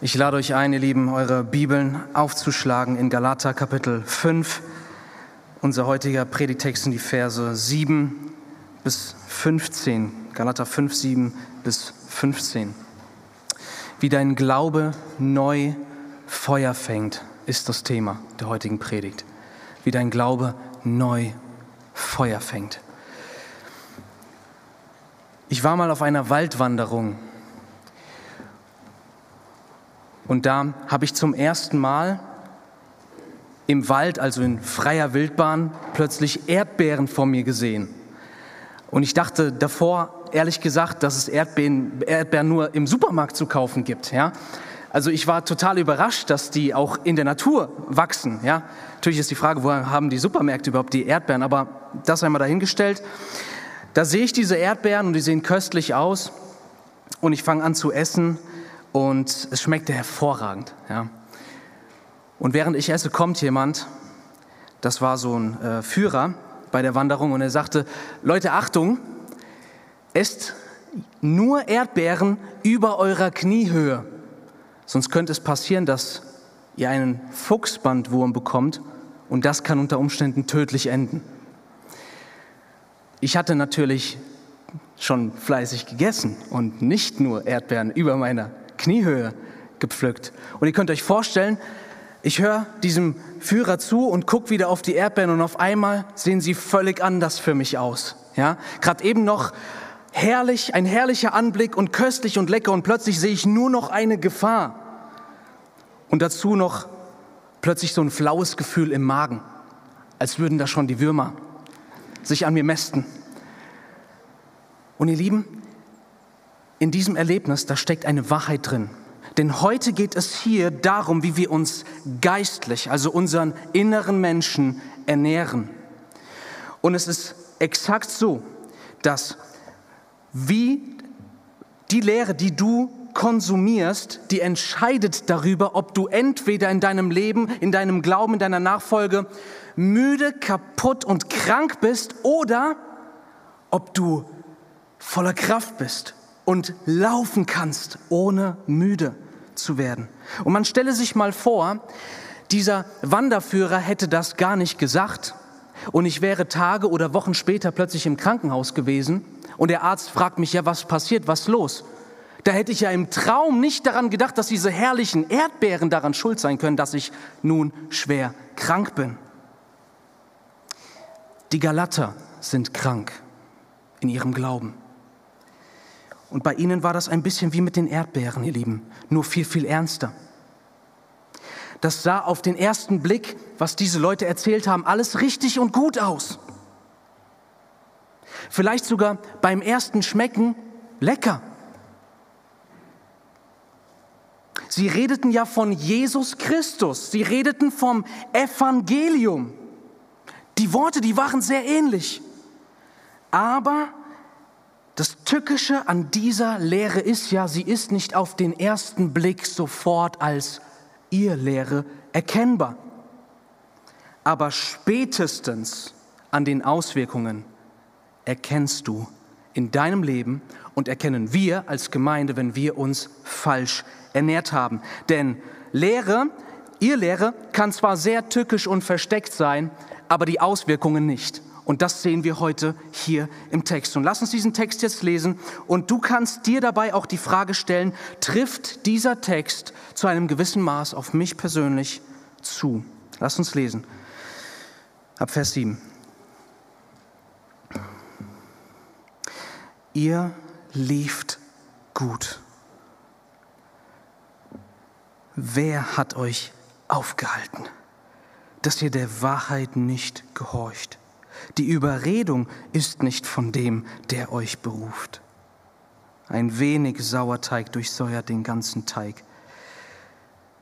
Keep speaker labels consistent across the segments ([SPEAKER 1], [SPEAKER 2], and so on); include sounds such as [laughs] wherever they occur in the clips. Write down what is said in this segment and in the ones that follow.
[SPEAKER 1] Ich lade euch ein, ihr Lieben, eure Bibeln aufzuschlagen in Galater Kapitel 5. Unser heutiger Predigtext sind die Verse 7 bis 15. Galater 5, 7 bis 15. Wie dein Glaube neu Feuer fängt, ist das Thema der heutigen Predigt. Wie dein Glaube neu Feuer fängt. Ich war mal auf einer Waldwanderung und da habe ich zum ersten Mal im Wald, also in freier Wildbahn, plötzlich Erdbeeren vor mir gesehen. Und ich dachte davor, ehrlich gesagt, dass es Erdbeeren, Erdbeeren nur im Supermarkt zu kaufen gibt. Ja? Also ich war total überrascht, dass die auch in der Natur wachsen. Ja? Natürlich ist die Frage, woher haben die Supermärkte überhaupt die Erdbeeren? Aber das einmal dahingestellt. Da sehe ich diese Erdbeeren und die sehen köstlich aus. Und ich fange an zu essen und es schmeckte hervorragend. Ja. Und während ich esse, kommt jemand, das war so ein äh, Führer bei der Wanderung, und er sagte, Leute, Achtung, esst nur Erdbeeren über eurer Kniehöhe, sonst könnte es passieren, dass ihr einen Fuchsbandwurm bekommt und das kann unter Umständen tödlich enden. Ich hatte natürlich schon fleißig gegessen und nicht nur Erdbeeren über meiner Kniehöhe gepflückt. Und ihr könnt euch vorstellen, ich höre diesem Führer zu und gucke wieder auf die Erdbeeren und auf einmal sehen sie völlig anders für mich aus. Ja, gerade eben noch herrlich, ein herrlicher Anblick und köstlich und lecker und plötzlich sehe ich nur noch eine Gefahr. Und dazu noch plötzlich so ein flaues Gefühl im Magen, als würden da schon die Würmer sich an mir mästen. Und ihr Lieben, in diesem Erlebnis, da steckt eine Wahrheit drin. Denn heute geht es hier darum, wie wir uns geistlich, also unseren inneren Menschen ernähren. Und es ist exakt so, dass wie die Lehre, die du konsumierst, die entscheidet darüber, ob du entweder in deinem Leben, in deinem Glauben, in deiner Nachfolge müde, kaputt und krank bist oder ob du voller Kraft bist und laufen kannst, ohne müde zu werden. Und man stelle sich mal vor, dieser Wanderführer hätte das gar nicht gesagt und ich wäre Tage oder Wochen später plötzlich im Krankenhaus gewesen und der Arzt fragt mich, ja, was passiert, was los? Da hätte ich ja im Traum nicht daran gedacht, dass diese herrlichen Erdbeeren daran schuld sein können, dass ich nun schwer krank bin. Die Galater sind krank in ihrem Glauben. Und bei ihnen war das ein bisschen wie mit den Erdbeeren, ihr Lieben, nur viel, viel ernster. Das sah auf den ersten Blick, was diese Leute erzählt haben, alles richtig und gut aus. Vielleicht sogar beim ersten Schmecken lecker. Sie redeten ja von Jesus Christus, sie redeten vom Evangelium. Die Worte, die waren sehr ähnlich. Aber das Tückische an dieser Lehre ist ja, sie ist nicht auf den ersten Blick sofort als ihr Lehre erkennbar. Aber spätestens an den Auswirkungen erkennst du in deinem Leben und erkennen wir als Gemeinde, wenn wir uns falsch ernährt haben. Denn Lehre, ihr Lehre kann zwar sehr tückisch und versteckt sein, aber die Auswirkungen nicht. Und das sehen wir heute hier im Text. Und lass uns diesen Text jetzt lesen. Und du kannst dir dabei auch die Frage stellen, trifft dieser Text zu einem gewissen Maß auf mich persönlich zu? Lass uns lesen. Ab Vers 7. Ihr lieft gut. Wer hat euch aufgehalten, dass ihr der Wahrheit nicht gehorcht? Die Überredung ist nicht von dem, der euch beruft. Ein wenig Sauerteig durchsäuert den ganzen Teig.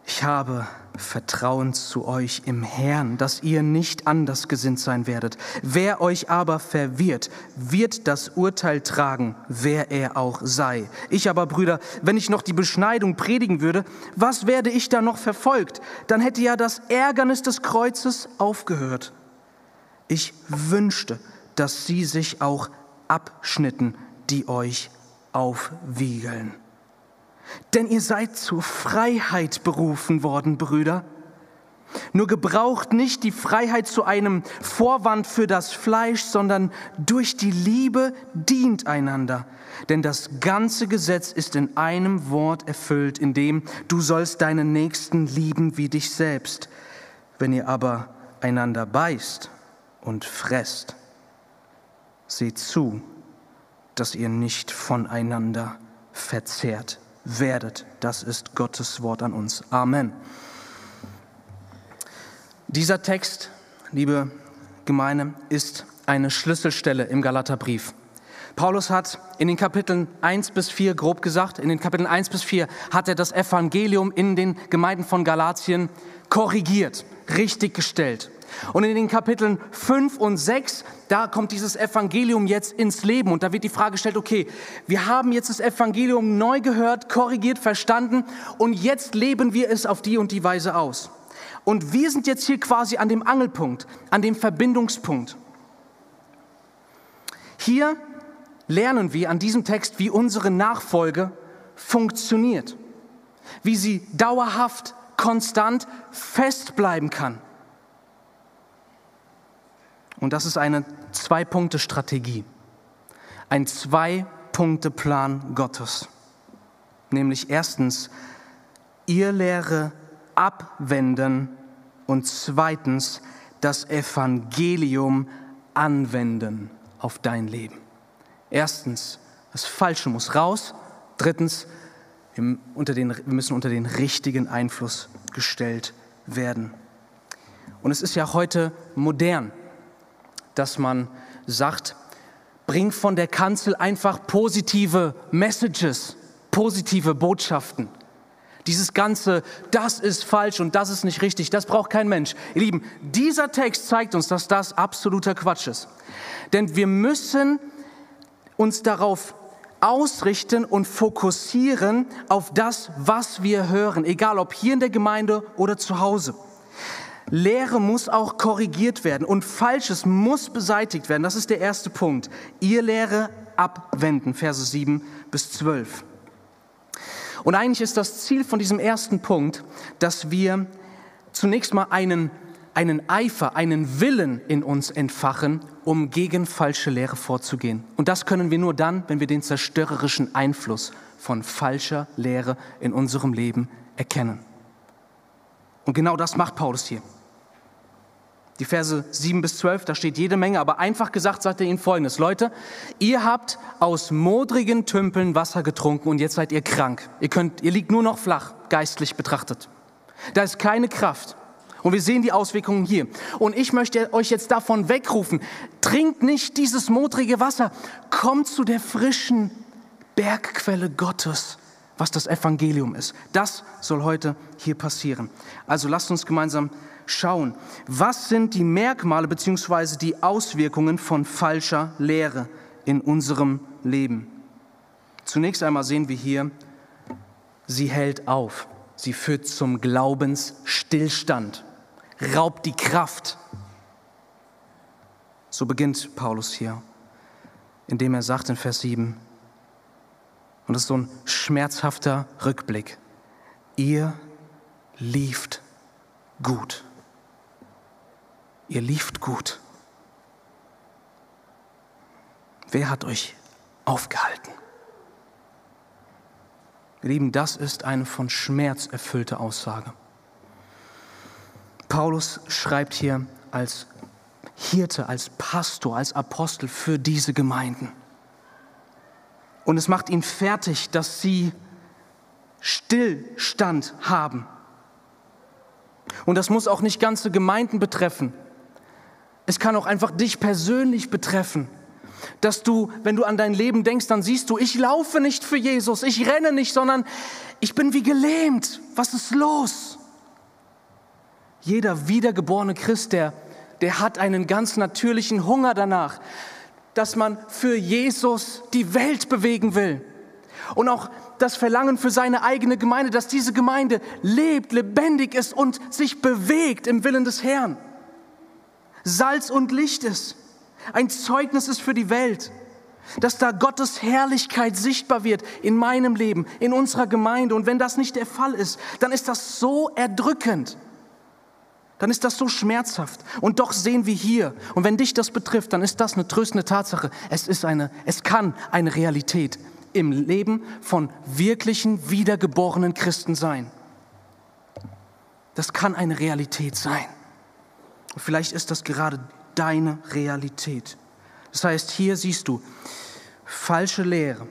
[SPEAKER 1] Ich habe Vertrauen zu euch im Herrn, dass ihr nicht anders gesinnt sein werdet. Wer euch aber verwirrt, wird das Urteil tragen, wer er auch sei. Ich aber, Brüder, wenn ich noch die Beschneidung predigen würde, was werde ich da noch verfolgt? Dann hätte ja das Ärgernis des Kreuzes aufgehört. Ich wünschte, dass sie sich auch abschnitten, die euch aufwiegeln. Denn ihr seid zur Freiheit berufen worden, Brüder. Nur gebraucht nicht die Freiheit zu einem Vorwand für das Fleisch, sondern durch die Liebe dient einander. Denn das ganze Gesetz ist in einem Wort erfüllt, in dem du sollst deinen Nächsten lieben wie dich selbst. Wenn ihr aber einander beißt und fresst, seht zu, dass ihr nicht voneinander verzehrt werdet. Das ist Gottes Wort an uns. Amen. Dieser Text, liebe Gemeinde, ist eine Schlüsselstelle im Galaterbrief. Paulus hat in den Kapiteln 1 bis 4, grob gesagt, in den Kapiteln 1 bis 4 hat er das Evangelium in den Gemeinden von Galatien korrigiert, richtig gestellt. Und in den Kapiteln 5 und 6, da kommt dieses Evangelium jetzt ins Leben und da wird die Frage gestellt, okay, wir haben jetzt das Evangelium neu gehört, korrigiert, verstanden und jetzt leben wir es auf die und die Weise aus. Und wir sind jetzt hier quasi an dem Angelpunkt, an dem Verbindungspunkt. Hier lernen wir an diesem Text, wie unsere Nachfolge funktioniert, wie sie dauerhaft, konstant festbleiben kann. Und das ist eine Zwei-Punkte-Strategie, ein Zwei-Punkte-Plan Gottes. Nämlich erstens, ihr Lehre abwenden und zweitens das Evangelium anwenden auf dein Leben. Erstens, das Falsche muss raus. Drittens, wir, müssen unter den richtigen Einfluss gestellt werden. Und es ist ja heute modern, dass man sagt, bring von der Kanzel einfach positive Messages, positive Botschaften. Dieses ganze, das ist falsch und das ist nicht richtig, das braucht kein Mensch. Ihr Lieben, dieser Text zeigt uns, dass das absoluter Quatsch ist. Denn wir müssen uns darauf ausrichten und fokussieren auf das, was wir hören, egal ob hier in der Gemeinde oder zu Hause. Lehre muss auch korrigiert werden und Falsches muss beseitigt werden. Das ist der erste Punkt. Ihr Lehre abwenden, Verse 7 bis 12. Und eigentlich ist das Ziel von diesem ersten Punkt, dass wir zunächst mal einen, einen Eifer, einen Willen in uns entfachen, um gegen falsche Lehre vorzugehen. Und das können wir nur dann, wenn wir den zerstörerischen Einfluss von falscher Lehre in unserem Leben erkennen. Und genau das macht Paulus hier. Die Verse 7 bis 12, da steht jede Menge, aber einfach gesagt sagt er ihnen folgendes. Leute, ihr habt aus modrigen Tümpeln Wasser getrunken und jetzt seid ihr krank. Ihr, könnt, ihr liegt nur noch flach, geistlich betrachtet. Da ist keine Kraft. Und wir sehen die Auswirkungen hier. Und ich möchte euch jetzt davon wegrufen, trinkt nicht dieses modrige Wasser, kommt zu der frischen Bergquelle Gottes, was das Evangelium ist. Das soll heute hier passieren. Also lasst uns gemeinsam schauen, was sind die Merkmale bzw. die Auswirkungen von falscher Lehre in unserem Leben. Zunächst einmal sehen wir hier, sie hält auf, sie führt zum Glaubensstillstand, raubt die Kraft. So beginnt Paulus hier, indem er sagt in Vers 7, und das ist so ein schmerzhafter Rückblick, ihr lieft gut. Ihr lieft gut. Wer hat euch aufgehalten? Ihr Lieben, das ist eine von Schmerz erfüllte Aussage. Paulus schreibt hier als Hirte, als Pastor, als Apostel für diese Gemeinden. Und es macht ihn fertig, dass sie Stillstand haben. Und das muss auch nicht ganze Gemeinden betreffen. Es kann auch einfach dich persönlich betreffen. Dass du, wenn du an dein Leben denkst, dann siehst du, ich laufe nicht für Jesus, ich renne nicht, sondern ich bin wie gelähmt. Was ist los? Jeder wiedergeborene Christ, der, der hat einen ganz natürlichen Hunger danach, dass man für Jesus die Welt bewegen will. Und auch das Verlangen für seine eigene Gemeinde, dass diese Gemeinde lebt, lebendig ist und sich bewegt im Willen des Herrn. Salz und Licht ist, ein Zeugnis ist für die Welt. dass da Gottes Herrlichkeit sichtbar wird in meinem Leben, in unserer Gemeinde. Und wenn das nicht der Fall ist, dann ist das so erdrückend. Dann ist das so schmerzhaft. Und doch sehen wir hier, und wenn dich das betrifft, dann ist das eine tröstende Tatsache. Es ist eine, es kann eine Realität im Leben von wirklichen, wiedergeborenen Christen sein. Das kann eine Realität sein. Vielleicht ist das gerade deine Realität. Das heißt, hier siehst du falsche Lehre.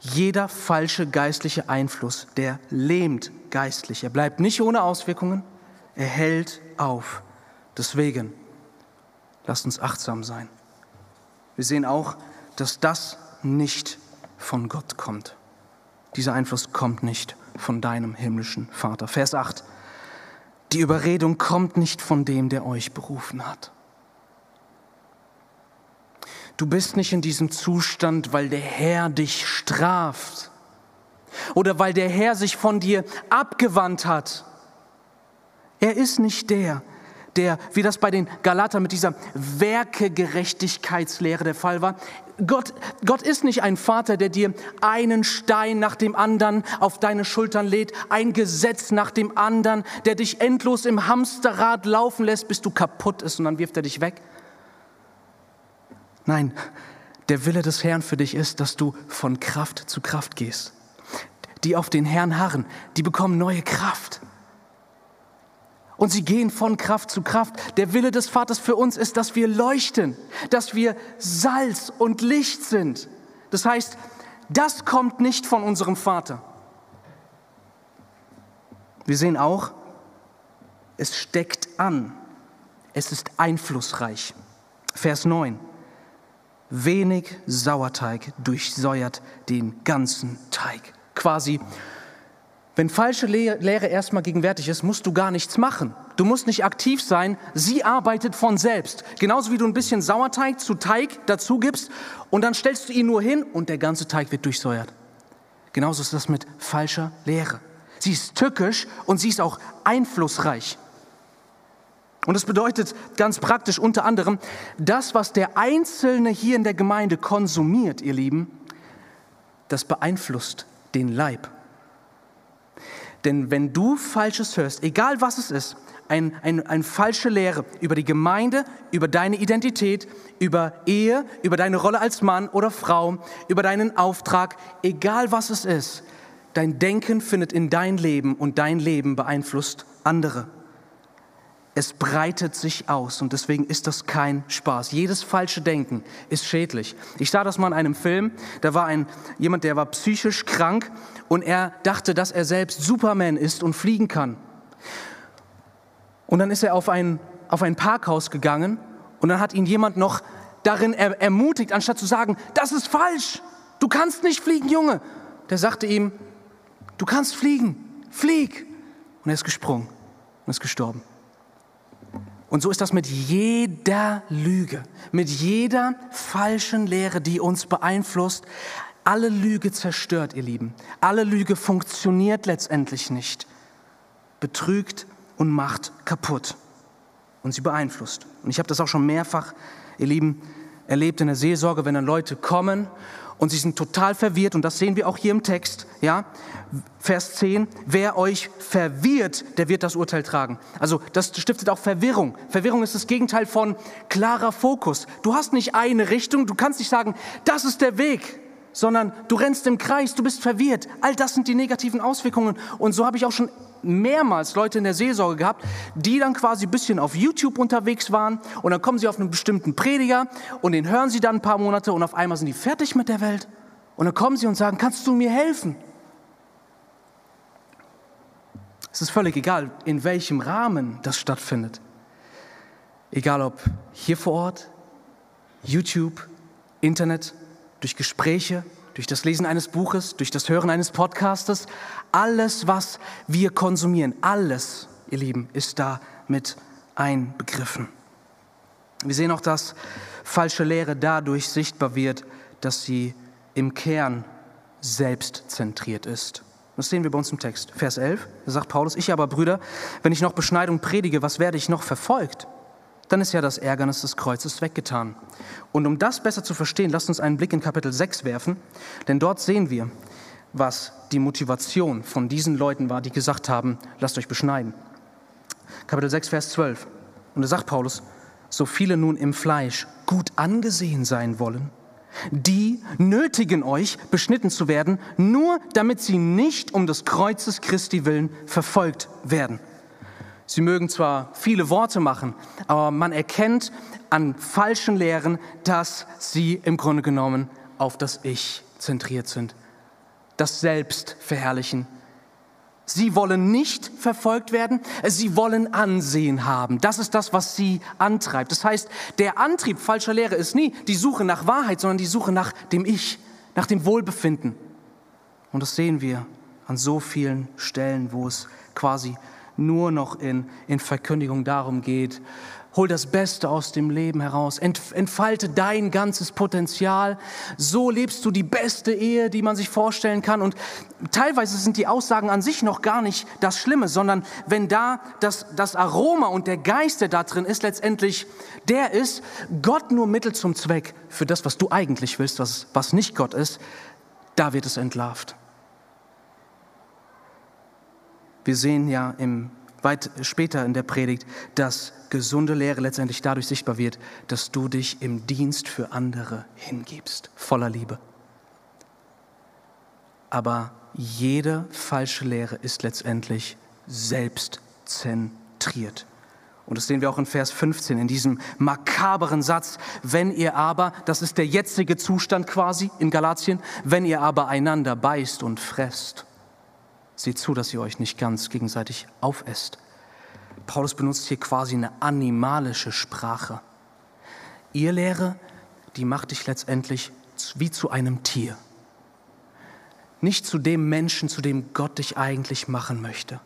[SPEAKER 1] Jeder falsche geistliche Einfluss, der lähmt geistlich. Er bleibt nicht ohne Auswirkungen, er hält auf. Deswegen, lasst uns achtsam sein. Wir sehen auch, dass das nicht von Gott kommt. Dieser Einfluss kommt nicht von deinem himmlischen Vater. Vers 8. Die Überredung kommt nicht von dem, der euch berufen hat. Du bist nicht in diesem Zustand, weil der Herr dich straft oder weil der Herr sich von dir abgewandt hat. Er ist nicht der, der, wie das bei den Galatern mit dieser Werkegerechtigkeitslehre der Fall war. Gott, Gott ist nicht ein Vater, der dir einen Stein nach dem anderen auf deine Schultern lädt, ein Gesetz nach dem anderen, der dich endlos im Hamsterrad laufen lässt, bis du kaputt ist und dann wirft er dich weg. Nein, der Wille des Herrn für dich ist, dass du von Kraft zu Kraft gehst. Die auf den Herrn harren, die bekommen neue Kraft. Und sie gehen von Kraft zu Kraft. Der Wille des Vaters für uns ist, dass wir leuchten, dass wir Salz und Licht sind. Das heißt, das kommt nicht von unserem Vater. Wir sehen auch, es steckt an. Es ist einflussreich. Vers 9. Wenig Sauerteig durchsäuert den ganzen Teig. Quasi, wenn falsche Lehre erstmal gegenwärtig ist, musst du gar nichts machen. Du musst nicht aktiv sein, sie arbeitet von selbst. Genauso wie du ein bisschen Sauerteig zu Teig dazu gibst und dann stellst du ihn nur hin und der ganze Teig wird durchsäuert. Genauso ist das mit falscher Lehre. Sie ist tückisch und sie ist auch einflussreich. Und das bedeutet ganz praktisch unter anderem, das, was der Einzelne hier in der Gemeinde konsumiert, ihr Lieben, das beeinflusst den Leib. Denn wenn du Falsches hörst, egal was es ist, eine ein, ein falsche Lehre über die Gemeinde, über deine Identität, über Ehe, über deine Rolle als Mann oder Frau, über deinen Auftrag, egal was es ist, dein Denken findet in dein Leben und dein Leben beeinflusst andere es breitet sich aus und deswegen ist das kein Spaß. Jedes falsche Denken ist schädlich. Ich sah das mal in einem Film, da war ein, jemand, der war psychisch krank und er dachte, dass er selbst Superman ist und fliegen kann. Und dann ist er auf ein, auf ein Parkhaus gegangen und dann hat ihn jemand noch darin er, ermutigt, anstatt zu sagen, das ist falsch, du kannst nicht fliegen, Junge. Der sagte ihm, du kannst fliegen, flieg. Und er ist gesprungen und ist gestorben. Und so ist das mit jeder Lüge, mit jeder falschen Lehre, die uns beeinflusst. Alle Lüge zerstört, ihr Lieben. Alle Lüge funktioniert letztendlich nicht. Betrügt und macht kaputt. Und sie beeinflusst. Und ich habe das auch schon mehrfach, ihr Lieben, erlebt in der Seelsorge, wenn dann Leute kommen und sie sind total verwirrt und das sehen wir auch hier im Text, ja? Vers 10, wer euch verwirrt, der wird das Urteil tragen. Also das stiftet auch Verwirrung. Verwirrung ist das Gegenteil von klarer Fokus. Du hast nicht eine Richtung, du kannst nicht sagen, das ist der Weg, sondern du rennst im Kreis, du bist verwirrt. All das sind die negativen Auswirkungen und so habe ich auch schon mehrmals Leute in der Seelsorge gehabt, die dann quasi ein bisschen auf YouTube unterwegs waren und dann kommen sie auf einen bestimmten Prediger und den hören sie dann ein paar Monate und auf einmal sind die fertig mit der Welt und dann kommen sie und sagen, kannst du mir helfen? Es ist völlig egal, in welchem Rahmen das stattfindet. Egal ob hier vor Ort, YouTube, Internet, durch Gespräche, durch das Lesen eines Buches, durch das Hören eines Podcastes, alles, was wir konsumieren, alles, ihr Lieben, ist da mit einbegriffen. Wir sehen auch, dass falsche Lehre dadurch sichtbar wird, dass sie im Kern selbstzentriert ist. Das sehen wir bei uns im Text. Vers 11, da sagt Paulus, ich aber, Brüder, wenn ich noch Beschneidung predige, was werde ich noch verfolgt? Dann ist ja das Ärgernis des Kreuzes weggetan. Und um das besser zu verstehen, lasst uns einen Blick in Kapitel 6 werfen, denn dort sehen wir, was die Motivation von diesen Leuten war, die gesagt haben, lasst euch beschneiden. Kapitel 6, Vers 12. Und da sagt Paulus, so viele nun im Fleisch gut angesehen sein wollen, die nötigen euch, beschnitten zu werden, nur damit sie nicht um des Kreuzes Christi willen verfolgt werden. Sie mögen zwar viele Worte machen, aber man erkennt an falschen Lehren, dass sie im Grunde genommen auf das Ich zentriert sind, das Selbst verherrlichen, Sie wollen nicht verfolgt werden, sie wollen Ansehen haben. Das ist das, was sie antreibt. Das heißt, der Antrieb falscher Lehre ist nie die Suche nach Wahrheit, sondern die Suche nach dem Ich, nach dem Wohlbefinden. Und das sehen wir an so vielen Stellen, wo es quasi nur noch in, in Verkündigung darum geht, Hol das Beste aus dem Leben heraus. Entfalte dein ganzes Potenzial. So lebst du die beste Ehe, die man sich vorstellen kann. Und teilweise sind die Aussagen an sich noch gar nicht das Schlimme, sondern wenn da das, das Aroma und der Geist, der da drin ist, letztendlich der ist, Gott nur Mittel zum Zweck für das, was du eigentlich willst, was, was nicht Gott ist, da wird es entlarvt. Wir sehen ja im weit später in der Predigt, dass gesunde Lehre letztendlich dadurch sichtbar wird, dass du dich im Dienst für andere hingibst, voller Liebe. Aber jede falsche Lehre ist letztendlich selbstzentriert. Und das sehen wir auch in Vers 15, in diesem makaberen Satz, wenn ihr aber, das ist der jetzige Zustand quasi in Galatien, wenn ihr aber einander beißt und fresst Seht zu, dass ihr euch nicht ganz gegenseitig aufesst. Paulus benutzt hier quasi eine animalische Sprache. Ihr Lehre, die macht dich letztendlich wie zu einem Tier. Nicht zu dem Menschen, zu dem Gott dich eigentlich machen möchte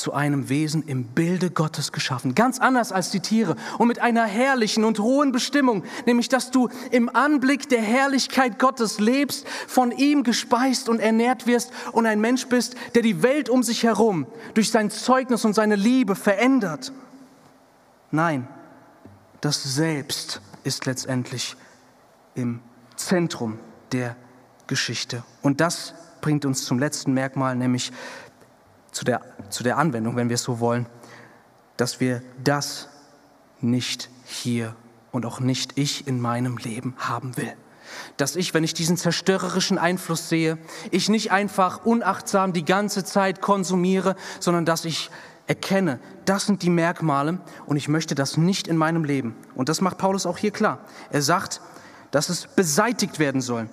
[SPEAKER 1] zu einem Wesen im Bilde Gottes geschaffen, ganz anders als die Tiere und mit einer herrlichen und hohen Bestimmung, nämlich dass du im Anblick der Herrlichkeit Gottes lebst, von ihm gespeist und ernährt wirst und ein Mensch bist, der die Welt um sich herum durch sein Zeugnis und seine Liebe verändert. Nein, das Selbst ist letztendlich im Zentrum der Geschichte. Und das bringt uns zum letzten Merkmal, nämlich zu der, zu der Anwendung, wenn wir es so wollen, dass wir das nicht hier und auch nicht ich in meinem Leben haben will. Dass ich, wenn ich diesen zerstörerischen Einfluss sehe, ich nicht einfach unachtsam die ganze Zeit konsumiere, sondern dass ich erkenne, das sind die Merkmale und ich möchte das nicht in meinem Leben. Und das macht Paulus auch hier klar. Er sagt, dass es beseitigt werden soll.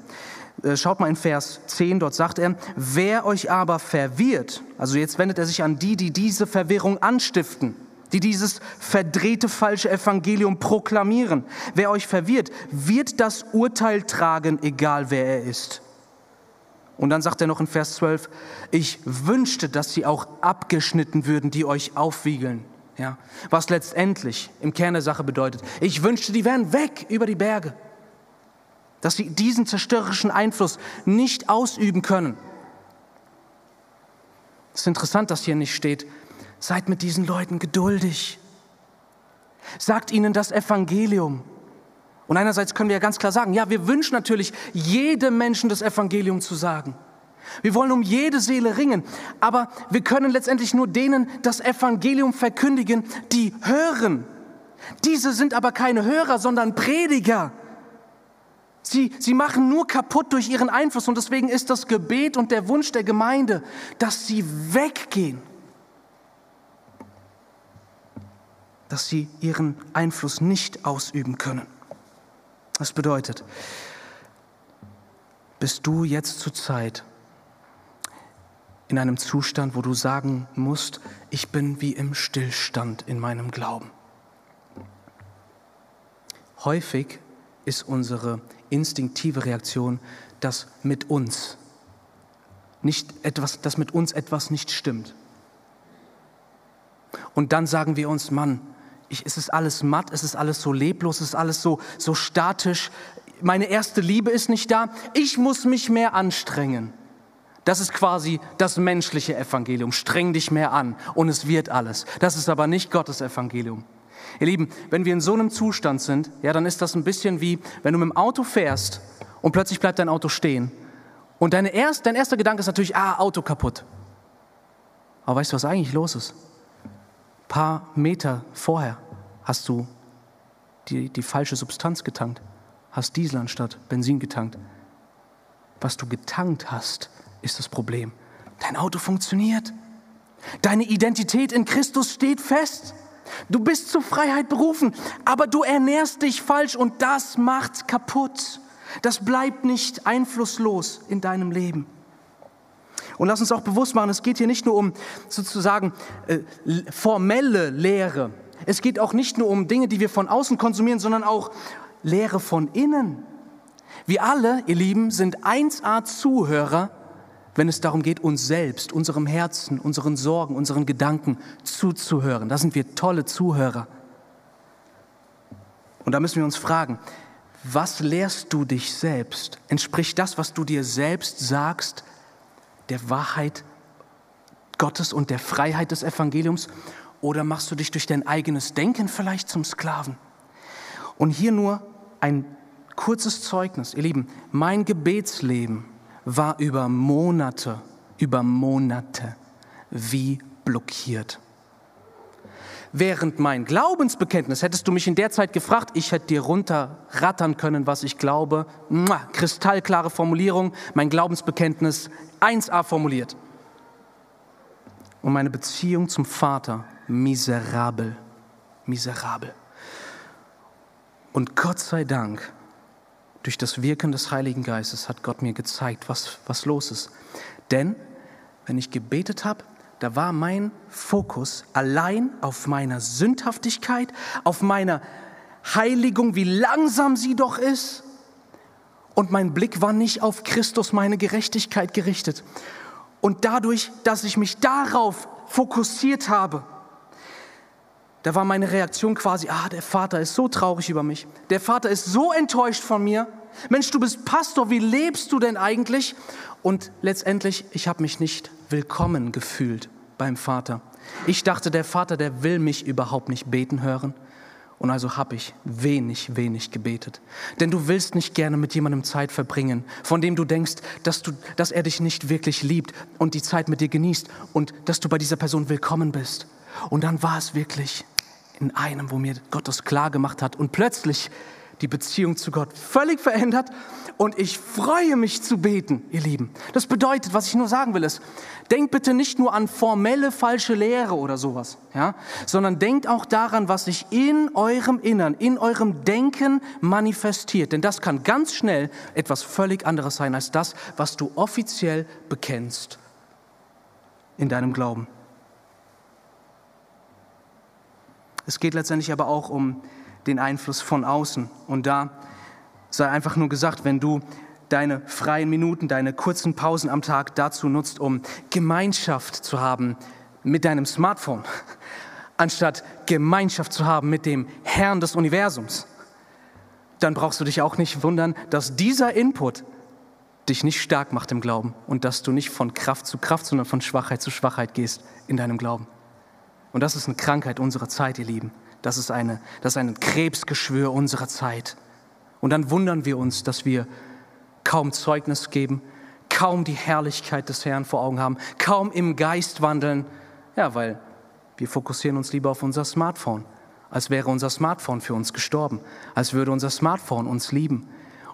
[SPEAKER 1] Äh, schaut mal in Vers 10, dort sagt er, wer euch aber verwirrt, also jetzt wendet er sich an die, die diese Verwirrung anstiften, die dieses verdrehte falsche Evangelium proklamieren. Wer euch verwirrt, wird das Urteil tragen, egal wer er ist. Und dann sagt er noch in Vers 12, ich wünschte, dass sie auch abgeschnitten würden, die euch aufwiegeln. Ja, was letztendlich im Kern der Sache bedeutet, ich wünschte, die wären weg über die Berge dass sie diesen zerstörerischen Einfluss nicht ausüben können. Es ist interessant, dass hier nicht steht, seid mit diesen Leuten geduldig. Sagt ihnen das Evangelium. Und einerseits können wir ja ganz klar sagen, ja, wir wünschen natürlich, jedem Menschen das Evangelium zu sagen. Wir wollen um jede Seele ringen, aber wir können letztendlich nur denen das Evangelium verkündigen, die hören. Diese sind aber keine Hörer, sondern Prediger. Sie, sie machen nur kaputt durch ihren Einfluss und deswegen ist das Gebet und der Wunsch der Gemeinde, dass sie weggehen, dass sie ihren Einfluss nicht ausüben können. Das bedeutet, bist du jetzt zur Zeit in einem Zustand, wo du sagen musst, ich bin wie im Stillstand in meinem Glauben. Häufig ist unsere instinktive Reaktion, dass mit uns nicht etwas, dass mit uns etwas nicht stimmt. Und dann sagen wir uns, Mann, ich, es ist alles matt, es ist alles so leblos, es ist alles so, so statisch. Meine erste Liebe ist nicht da. Ich muss mich mehr anstrengen. Das ist quasi das menschliche Evangelium. Streng dich mehr an und es wird alles. Das ist aber nicht Gottes Evangelium. Ihr Lieben, wenn wir in so einem Zustand sind, ja, dann ist das ein bisschen wie, wenn du mit dem Auto fährst und plötzlich bleibt dein Auto stehen. Und deine erst, dein erster Gedanke ist natürlich, ah, Auto kaputt. Aber weißt du, was eigentlich los ist? Ein paar Meter vorher hast du die, die falsche Substanz getankt, hast Diesel anstatt Benzin getankt. Was du getankt hast, ist das Problem. Dein Auto funktioniert. Deine Identität in Christus steht fest. Du bist zur Freiheit berufen, aber du ernährst dich falsch und das macht's kaputt. Das bleibt nicht einflusslos in deinem Leben. Und lass uns auch bewusst machen, es geht hier nicht nur um sozusagen äh, formelle Lehre. Es geht auch nicht nur um Dinge, die wir von außen konsumieren, sondern auch Lehre von innen. Wir alle, ihr Lieben, sind 1A Zuhörer, wenn es darum geht, uns selbst, unserem Herzen, unseren Sorgen, unseren Gedanken zuzuhören. Da sind wir tolle Zuhörer. Und da müssen wir uns fragen, was lehrst du dich selbst? Entspricht das, was du dir selbst sagst, der Wahrheit Gottes und der Freiheit des Evangeliums? Oder machst du dich durch dein eigenes Denken vielleicht zum Sklaven? Und hier nur ein kurzes Zeugnis. Ihr Lieben, mein Gebetsleben war über Monate, über Monate wie blockiert. Während mein Glaubensbekenntnis, hättest du mich in der Zeit gefragt, ich hätte dir runterrattern können, was ich glaube. Kristallklare Formulierung, mein Glaubensbekenntnis 1a formuliert. Und meine Beziehung zum Vater miserabel, miserabel. Und Gott sei Dank, durch das Wirken des Heiligen Geistes hat Gott mir gezeigt, was, was los ist. Denn wenn ich gebetet habe, da war mein Fokus allein auf meiner Sündhaftigkeit, auf meiner Heiligung, wie langsam sie doch ist. Und mein Blick war nicht auf Christus, meine Gerechtigkeit gerichtet. Und dadurch, dass ich mich darauf fokussiert habe, da war meine Reaktion quasi, ah, der Vater ist so traurig über mich. Der Vater ist so enttäuscht von mir. Mensch, du bist Pastor, wie lebst du denn eigentlich? Und letztendlich, ich habe mich nicht willkommen gefühlt beim Vater. Ich dachte, der Vater, der will mich überhaupt nicht beten hören. Und also habe ich wenig, wenig gebetet. Denn du willst nicht gerne mit jemandem Zeit verbringen, von dem du denkst, dass, du, dass er dich nicht wirklich liebt und die Zeit mit dir genießt und dass du bei dieser Person willkommen bist. Und dann war es wirklich in einem, wo mir Gott das klar gemacht hat und plötzlich die Beziehung zu Gott völlig verändert und ich freue mich zu beten, ihr Lieben. Das bedeutet, was ich nur sagen will, ist, denkt bitte nicht nur an formelle falsche Lehre oder sowas, ja, sondern denkt auch daran, was sich in eurem Innern, in eurem Denken manifestiert. Denn das kann ganz schnell etwas völlig anderes sein als das, was du offiziell bekennst in deinem Glauben. Es geht letztendlich aber auch um den Einfluss von außen. Und da sei einfach nur gesagt, wenn du deine freien Minuten, deine kurzen Pausen am Tag dazu nutzt, um Gemeinschaft zu haben mit deinem Smartphone, [laughs] anstatt Gemeinschaft zu haben mit dem Herrn des Universums, dann brauchst du dich auch nicht wundern, dass dieser Input dich nicht stark macht im Glauben und dass du nicht von Kraft zu Kraft, sondern von Schwachheit zu Schwachheit gehst in deinem Glauben. Und das ist eine Krankheit unserer Zeit, ihr Lieben. Das ist, eine, das ist ein Krebsgeschwür unserer Zeit. Und dann wundern wir uns, dass wir kaum Zeugnis geben, kaum die Herrlichkeit des Herrn vor Augen haben, kaum im Geist wandeln. Ja, weil wir fokussieren uns lieber auf unser Smartphone, als wäre unser Smartphone für uns gestorben, als würde unser Smartphone uns lieben.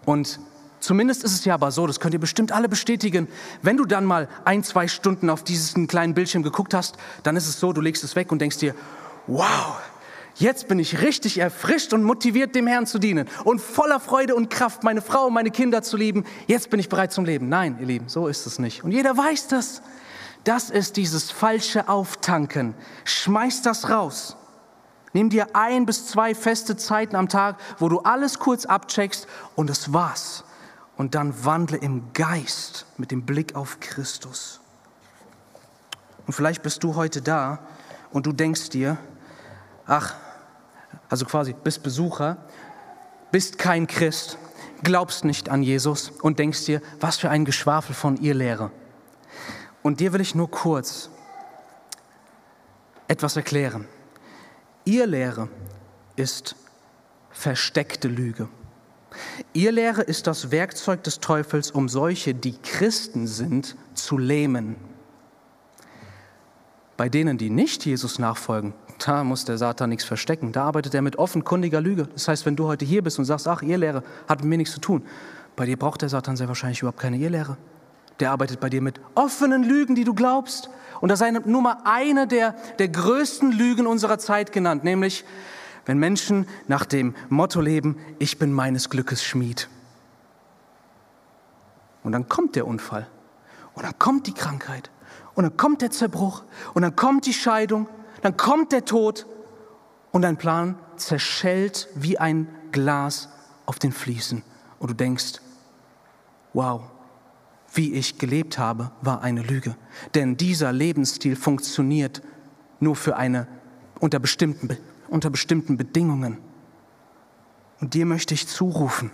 [SPEAKER 1] Und zumindest ist es ja aber so, das könnt ihr bestimmt alle bestätigen, wenn du dann mal ein, zwei Stunden auf diesen kleinen Bildschirm geguckt hast, dann ist es so, du legst es weg und denkst dir, wow, Jetzt bin ich richtig erfrischt und motiviert, dem Herrn zu dienen und voller Freude und Kraft, meine Frau und meine Kinder zu lieben. Jetzt bin ich bereit zum Leben. Nein, ihr Lieben, so ist es nicht. Und jeder weiß das. Das ist dieses falsche Auftanken. Schmeiß das raus. Nimm dir ein bis zwei feste Zeiten am Tag, wo du alles kurz abcheckst und es war's. Und dann wandle im Geist mit dem Blick auf Christus. Und vielleicht bist du heute da und du denkst dir, ach, also quasi bist Besucher, bist kein Christ, glaubst nicht an Jesus und denkst dir, was für ein Geschwafel von ihr Lehre. Und dir will ich nur kurz etwas erklären. Ihr Lehre ist versteckte Lüge. Ihr Lehre ist das Werkzeug des Teufels, um solche, die Christen sind, zu lähmen. Bei denen, die nicht Jesus nachfolgen, da muss der Satan nichts verstecken. Da arbeitet er mit offenkundiger Lüge. Das heißt, wenn du heute hier bist und sagst, ach, ihr Lehre hat mit mir nichts zu tun, bei dir braucht der Satan sehr wahrscheinlich überhaupt keine Irrlehre. Der arbeitet bei dir mit offenen Lügen, die du glaubst. Und das sei nur mal eine der, der größten Lügen unserer Zeit genannt, nämlich wenn Menschen nach dem Motto leben, ich bin meines Glückes Schmied. Und dann kommt der Unfall. Und dann kommt die Krankheit. Und dann kommt der Zerbruch. Und dann kommt die Scheidung. Dann kommt der Tod. Und dein Plan zerschellt wie ein Glas auf den Fliesen. Und du denkst, wow, wie ich gelebt habe, war eine Lüge. Denn dieser Lebensstil funktioniert nur für eine unter bestimmten, unter bestimmten Bedingungen. Und dir möchte ich zurufen,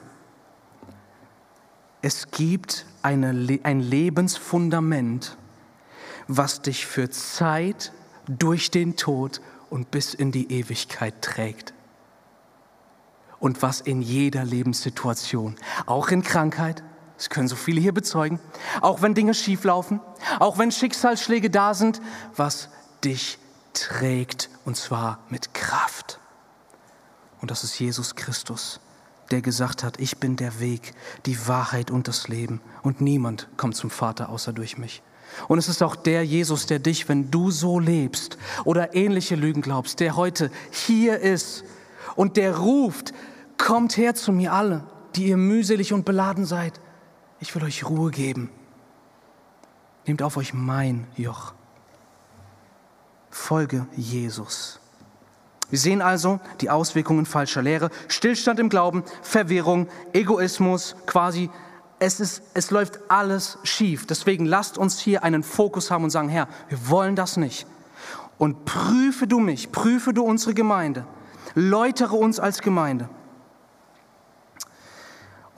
[SPEAKER 1] es gibt eine, ein Lebensfundament, was dich für Zeit durch den Tod und bis in die Ewigkeit trägt. Und was in jeder Lebenssituation, auch in Krankheit, das können so viele hier bezeugen, auch wenn Dinge schieflaufen, auch wenn Schicksalsschläge da sind, was dich trägt und zwar mit Kraft. Und das ist Jesus Christus, der gesagt hat, ich bin der Weg, die Wahrheit und das Leben und niemand kommt zum Vater außer durch mich. Und es ist auch der Jesus, der dich, wenn du so lebst oder ähnliche Lügen glaubst, der heute hier ist und der ruft, kommt her zu mir alle, die ihr mühselig und beladen seid. Ich will euch Ruhe geben. Nehmt auf euch mein Joch. Folge Jesus. Wir sehen also die Auswirkungen falscher Lehre, Stillstand im Glauben, Verwirrung, Egoismus, quasi es, ist, es läuft alles schief. Deswegen lasst uns hier einen Fokus haben und sagen, Herr, wir wollen das nicht. Und prüfe du mich, prüfe du unsere Gemeinde, läutere uns als Gemeinde.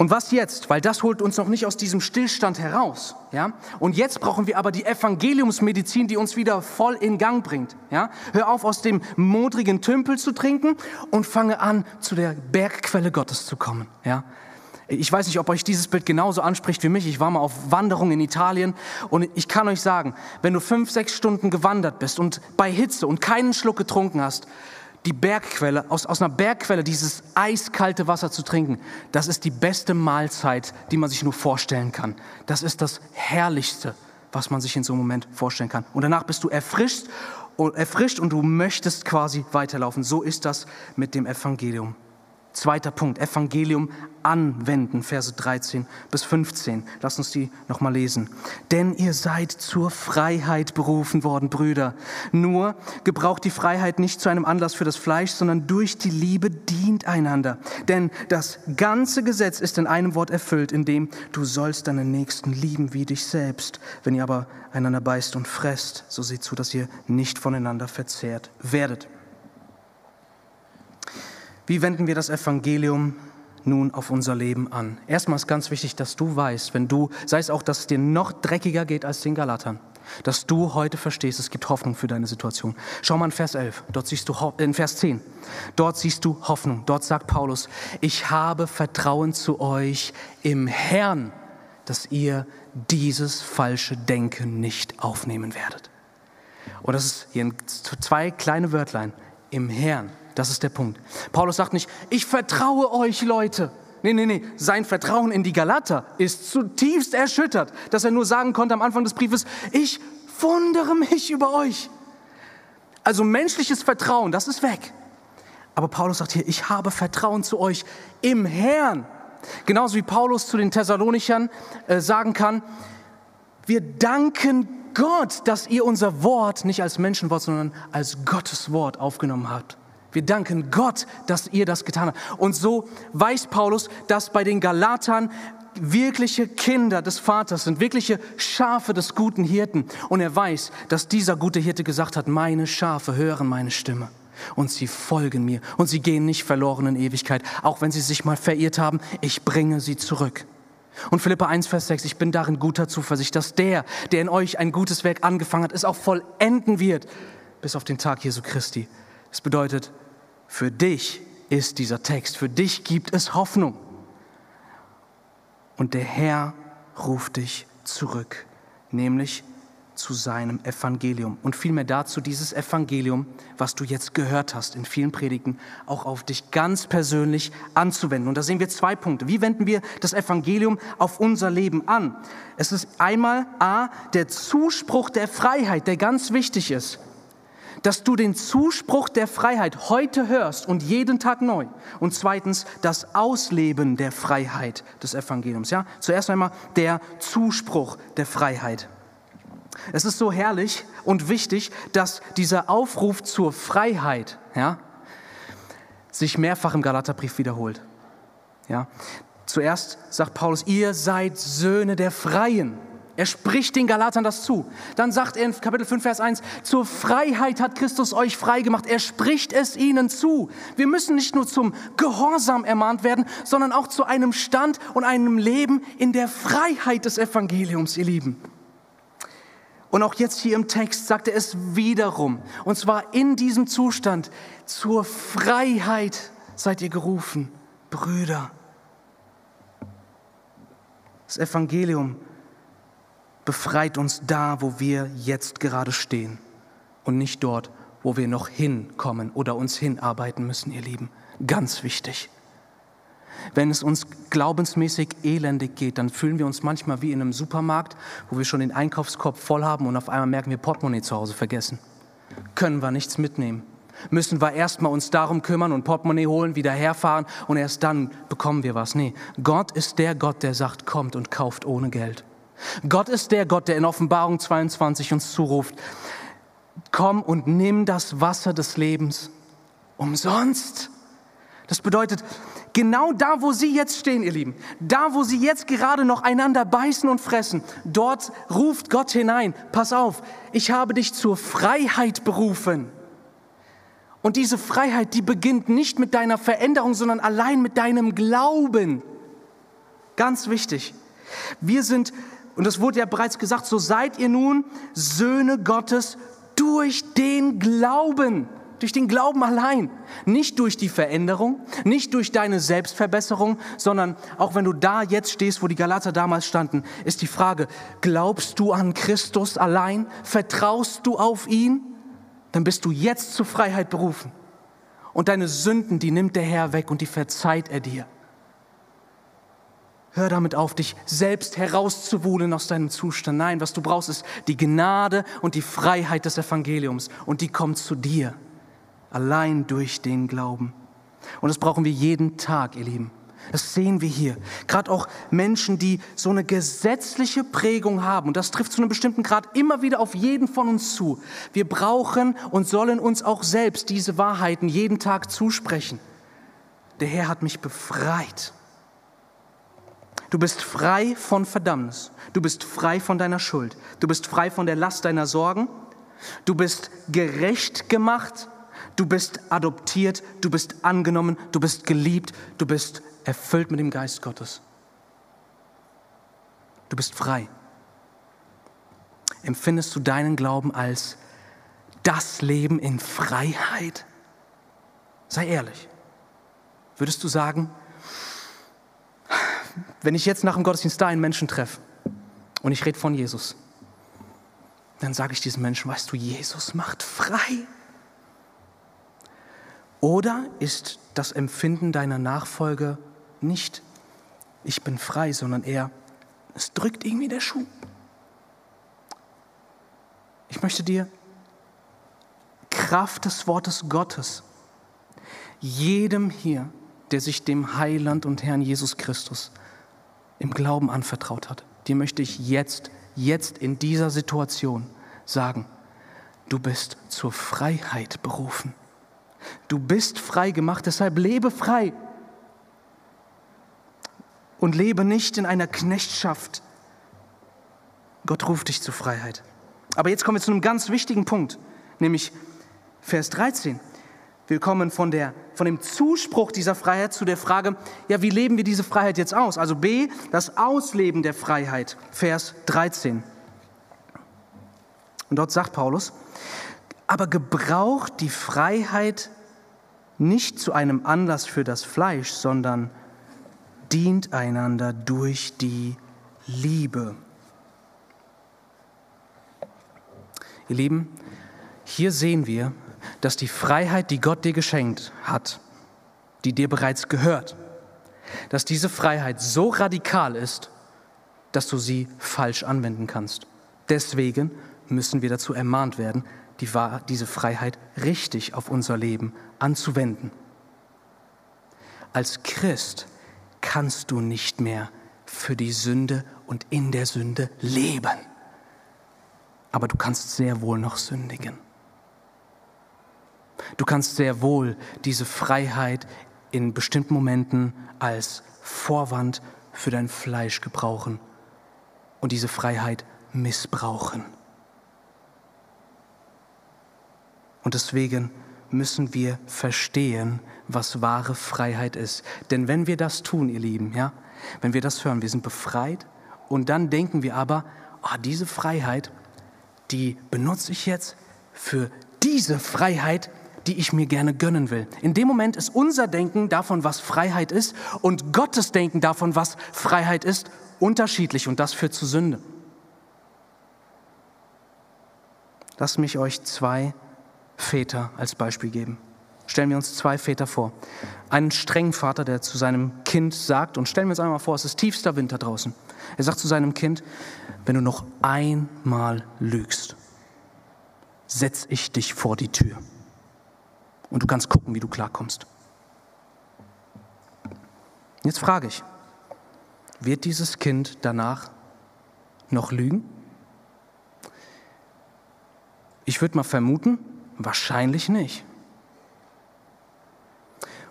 [SPEAKER 1] Und was jetzt? Weil das holt uns noch nicht aus diesem Stillstand heraus. Ja? Und jetzt brauchen wir aber die Evangeliumsmedizin, die uns wieder voll in Gang bringt. Ja? Hör auf, aus dem modrigen Tümpel zu trinken und fange an, zu der Bergquelle Gottes zu kommen. Ja? Ich weiß nicht, ob euch dieses Bild genauso anspricht wie mich. Ich war mal auf Wanderung in Italien und ich kann euch sagen, wenn du fünf, sechs Stunden gewandert bist und bei Hitze und keinen Schluck getrunken hast, die Bergquelle, aus, aus einer Bergquelle dieses eiskalte Wasser zu trinken, das ist die beste Mahlzeit, die man sich nur vorstellen kann. Das ist das Herrlichste, was man sich in so einem Moment vorstellen kann. Und danach bist du erfrischt, erfrischt und du möchtest quasi weiterlaufen. So ist das mit dem Evangelium. Zweiter Punkt, Evangelium anwenden, Verse 13 bis 15. Lass uns die nochmal lesen. Denn ihr seid zur Freiheit berufen worden, Brüder. Nur gebraucht die Freiheit nicht zu einem Anlass für das Fleisch, sondern durch die Liebe dient einander. Denn das ganze Gesetz ist in einem Wort erfüllt, in dem du sollst deinen Nächsten lieben wie dich selbst. Wenn ihr aber einander beißt und fresst, so seht zu, dass ihr nicht voneinander verzehrt werdet. Wie wenden wir das Evangelium nun auf unser Leben an? Erstmal ist ganz wichtig, dass du weißt, wenn du, sei es auch, dass es dir noch dreckiger geht als den Galatern, dass du heute verstehst, es gibt Hoffnung für deine Situation. Schau mal in Vers 11, dort siehst du, in Vers 10, dort siehst du Hoffnung. Dort sagt Paulus, ich habe Vertrauen zu euch im Herrn, dass ihr dieses falsche Denken nicht aufnehmen werdet. Und das ist hier zwei kleine Wörtlein, im Herrn. Das ist der Punkt. Paulus sagt nicht, ich vertraue euch Leute. Nee, nee, nee. Sein Vertrauen in die Galater ist zutiefst erschüttert, dass er nur sagen konnte am Anfang des Briefes, ich wundere mich über euch. Also menschliches Vertrauen, das ist weg. Aber Paulus sagt hier, ich habe Vertrauen zu euch im Herrn. Genauso wie Paulus zu den Thessalonichern äh, sagen kann, wir danken Gott, dass ihr unser Wort nicht als Menschenwort, sondern als Gottes Wort aufgenommen habt. Wir danken Gott, dass ihr das getan habt. Und so weiß Paulus, dass bei den Galatern wirkliche Kinder des Vaters sind, wirkliche Schafe des guten Hirten. Und er weiß, dass dieser gute Hirte gesagt hat, meine Schafe hören meine Stimme und sie folgen mir und sie gehen nicht verloren in Ewigkeit, auch wenn sie sich mal verirrt haben, ich bringe sie zurück. Und Philippa 1, Vers 6, ich bin darin guter Zuversicht, dass der, der in euch ein gutes Werk angefangen hat, es auch vollenden wird, bis auf den Tag Jesu Christi. Das bedeutet, für dich ist dieser Text. Für dich gibt es Hoffnung. Und der Herr ruft dich zurück, nämlich zu seinem Evangelium. Und vielmehr dazu, dieses Evangelium, was du jetzt gehört hast in vielen Predigten, auch auf dich ganz persönlich anzuwenden. Und da sehen wir zwei Punkte. Wie wenden wir das Evangelium auf unser Leben an? Es ist einmal A, der Zuspruch der Freiheit, der ganz wichtig ist dass du den Zuspruch der Freiheit heute hörst und jeden Tag neu. Und zweitens das Ausleben der Freiheit des Evangeliums. Ja? Zuerst einmal der Zuspruch der Freiheit. Es ist so herrlich und wichtig, dass dieser Aufruf zur Freiheit ja, sich mehrfach im Galaterbrief wiederholt. Ja. Zuerst sagt Paulus, ihr seid Söhne der Freien. Er spricht den Galatern das zu. Dann sagt er in Kapitel 5, Vers 1, zur Freiheit hat Christus euch frei gemacht. Er spricht es ihnen zu. Wir müssen nicht nur zum Gehorsam ermahnt werden, sondern auch zu einem Stand und einem Leben in der Freiheit des Evangeliums, ihr Lieben. Und auch jetzt hier im Text sagt er es wiederum. Und zwar in diesem Zustand. Zur Freiheit seid ihr gerufen, Brüder. Das Evangelium befreit uns da, wo wir jetzt gerade stehen und nicht dort, wo wir noch hinkommen oder uns hinarbeiten müssen, ihr Lieben. Ganz wichtig. Wenn es uns glaubensmäßig elendig geht, dann fühlen wir uns manchmal wie in einem Supermarkt, wo wir schon den Einkaufskorb voll haben und auf einmal merken wir Portemonnaie zu Hause vergessen. Können wir nichts mitnehmen. Müssen wir erstmal uns darum kümmern und Portemonnaie holen, wieder herfahren und erst dann bekommen wir was. Nee, Gott ist der Gott, der sagt, kommt und kauft ohne Geld. Gott ist der Gott, der in Offenbarung 22 uns zuruft, komm und nimm das Wasser des Lebens umsonst. Das bedeutet, genau da, wo Sie jetzt stehen, ihr Lieben, da, wo Sie jetzt gerade noch einander beißen und fressen, dort ruft Gott hinein, pass auf, ich habe dich zur Freiheit berufen. Und diese Freiheit, die beginnt nicht mit deiner Veränderung, sondern allein mit deinem Glauben. Ganz wichtig. Wir sind und es wurde ja bereits gesagt, so seid ihr nun Söhne Gottes durch den Glauben. Durch den Glauben allein. Nicht durch die Veränderung, nicht durch deine Selbstverbesserung, sondern auch wenn du da jetzt stehst, wo die Galater damals standen, ist die Frage, glaubst du an Christus allein? Vertraust du auf ihn? Dann bist du jetzt zur Freiheit berufen. Und deine Sünden, die nimmt der Herr weg und die verzeiht er dir. Hör damit auf, dich selbst herauszuwohlen aus deinem Zustand. Nein, was du brauchst, ist die Gnade und die Freiheit des Evangeliums. Und die kommt zu dir, allein durch den Glauben. Und das brauchen wir jeden Tag, ihr Lieben. Das sehen wir hier. Gerade auch Menschen, die so eine gesetzliche Prägung haben. Und das trifft zu einem bestimmten Grad immer wieder auf jeden von uns zu. Wir brauchen und sollen uns auch selbst diese Wahrheiten jeden Tag zusprechen. Der Herr hat mich befreit. Du bist frei von Verdammnis. Du bist frei von deiner Schuld. Du bist frei von der Last deiner Sorgen. Du bist gerecht gemacht. Du bist adoptiert. Du bist angenommen. Du bist geliebt. Du bist erfüllt mit dem Geist Gottes. Du bist frei. Empfindest du deinen Glauben als das Leben in Freiheit? Sei ehrlich. Würdest du sagen, wenn ich jetzt nach dem Gottesdienst da einen Menschen treffe und ich rede von Jesus, dann sage ich diesem Menschen, weißt du, Jesus macht frei. Oder ist das Empfinden deiner Nachfolge nicht, ich bin frei, sondern eher, es drückt irgendwie der Schuh. Ich möchte dir Kraft des Wortes Gottes jedem hier, der sich dem Heiland und Herrn Jesus Christus im Glauben anvertraut hat, dir möchte ich jetzt, jetzt in dieser Situation sagen, du bist zur Freiheit berufen. Du bist frei gemacht, deshalb lebe frei. Und lebe nicht in einer Knechtschaft. Gott ruft dich zur Freiheit. Aber jetzt kommen wir zu einem ganz wichtigen Punkt, nämlich Vers 13. Willkommen von, der, von dem Zuspruch dieser Freiheit zu der Frage, ja, wie leben wir diese Freiheit jetzt aus? Also B, das Ausleben der Freiheit, Vers 13. Und dort sagt Paulus, aber gebraucht die Freiheit nicht zu einem Anlass für das Fleisch, sondern dient einander durch die Liebe. Ihr Lieben, hier sehen wir, dass die Freiheit, die Gott dir geschenkt hat, die dir bereits gehört, dass diese Freiheit so radikal ist, dass du sie falsch anwenden kannst. Deswegen müssen wir dazu ermahnt werden, die, diese Freiheit richtig auf unser Leben anzuwenden. Als Christ kannst du nicht mehr für die Sünde und in der Sünde leben. Aber du kannst sehr wohl noch sündigen. Du kannst sehr wohl diese Freiheit in bestimmten Momenten als Vorwand für dein Fleisch gebrauchen und diese Freiheit missbrauchen. Und deswegen müssen wir verstehen, was wahre Freiheit ist. Denn wenn wir das tun, ihr Lieben, ja, wenn wir das hören, wir sind befreit und dann denken wir aber, oh, diese Freiheit, die benutze ich jetzt für diese Freiheit, die ich mir gerne gönnen will. In dem Moment ist unser Denken davon, was Freiheit ist, und Gottes Denken davon, was Freiheit ist, unterschiedlich und das führt zu Sünde. Lass mich euch zwei Väter als Beispiel geben. Stellen wir uns zwei Väter vor. Einen strengen Vater, der zu seinem Kind sagt, und stellen wir uns einmal vor, es ist tiefster Winter draußen. Er sagt zu seinem Kind, wenn du noch einmal lügst, setz ich dich vor die Tür. Und du kannst gucken, wie du klarkommst. Jetzt frage ich, wird dieses Kind danach noch lügen? Ich würde mal vermuten, wahrscheinlich nicht.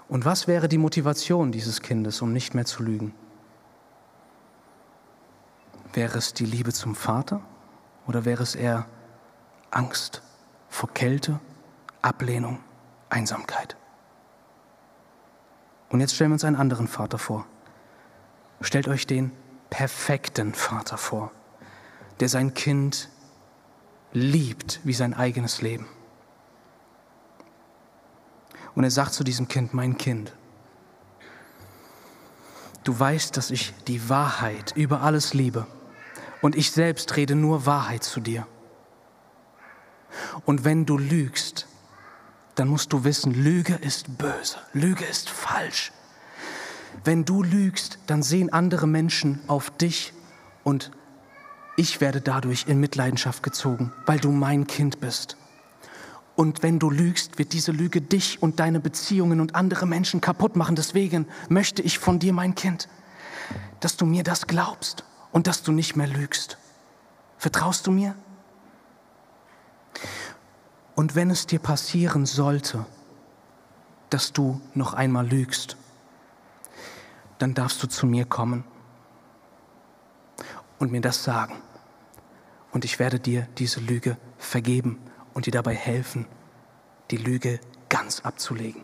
[SPEAKER 1] Und was wäre die Motivation dieses Kindes, um nicht mehr zu lügen? Wäre es die Liebe zum Vater oder wäre es eher Angst vor Kälte, Ablehnung, Einsamkeit? Und jetzt stellen wir uns einen anderen Vater vor. Stellt euch den perfekten Vater vor, der sein Kind liebt wie sein eigenes Leben. Und er sagt zu diesem Kind, mein Kind, du weißt, dass ich die Wahrheit über alles liebe und ich selbst rede nur Wahrheit zu dir. Und wenn du lügst, dann musst du wissen, Lüge ist böse, Lüge ist falsch. Wenn du lügst, dann sehen andere Menschen auf dich und ich werde dadurch in Mitleidenschaft gezogen, weil du mein Kind bist. Und wenn du lügst, wird diese Lüge dich und deine Beziehungen und andere Menschen kaputt machen. Deswegen möchte ich von dir, mein Kind, dass du mir das glaubst und dass du nicht mehr lügst. Vertraust du mir? Und wenn es dir passieren sollte, dass du noch einmal lügst, dann darfst du zu mir kommen und mir das sagen. Und ich werde dir diese Lüge vergeben und dir dabei helfen, die Lüge ganz abzulegen.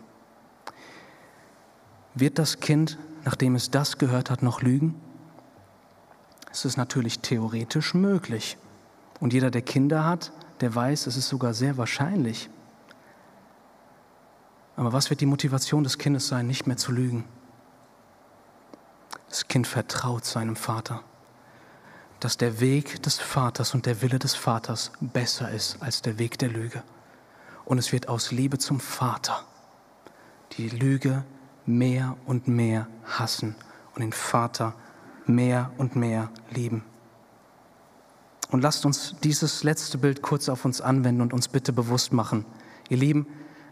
[SPEAKER 1] Wird das Kind, nachdem es das gehört hat, noch lügen? Es ist natürlich theoretisch möglich. Und jeder, der Kinder hat, der weiß, es ist sogar sehr wahrscheinlich. Aber was wird die Motivation des Kindes sein, nicht mehr zu lügen? Das Kind vertraut seinem Vater, dass der Weg des Vaters und der Wille des Vaters besser ist als der Weg der Lüge. Und es wird aus Liebe zum Vater die Lüge mehr und mehr hassen und den Vater mehr und mehr lieben. Und lasst uns dieses letzte Bild kurz auf uns anwenden und uns bitte bewusst machen. Ihr Lieben,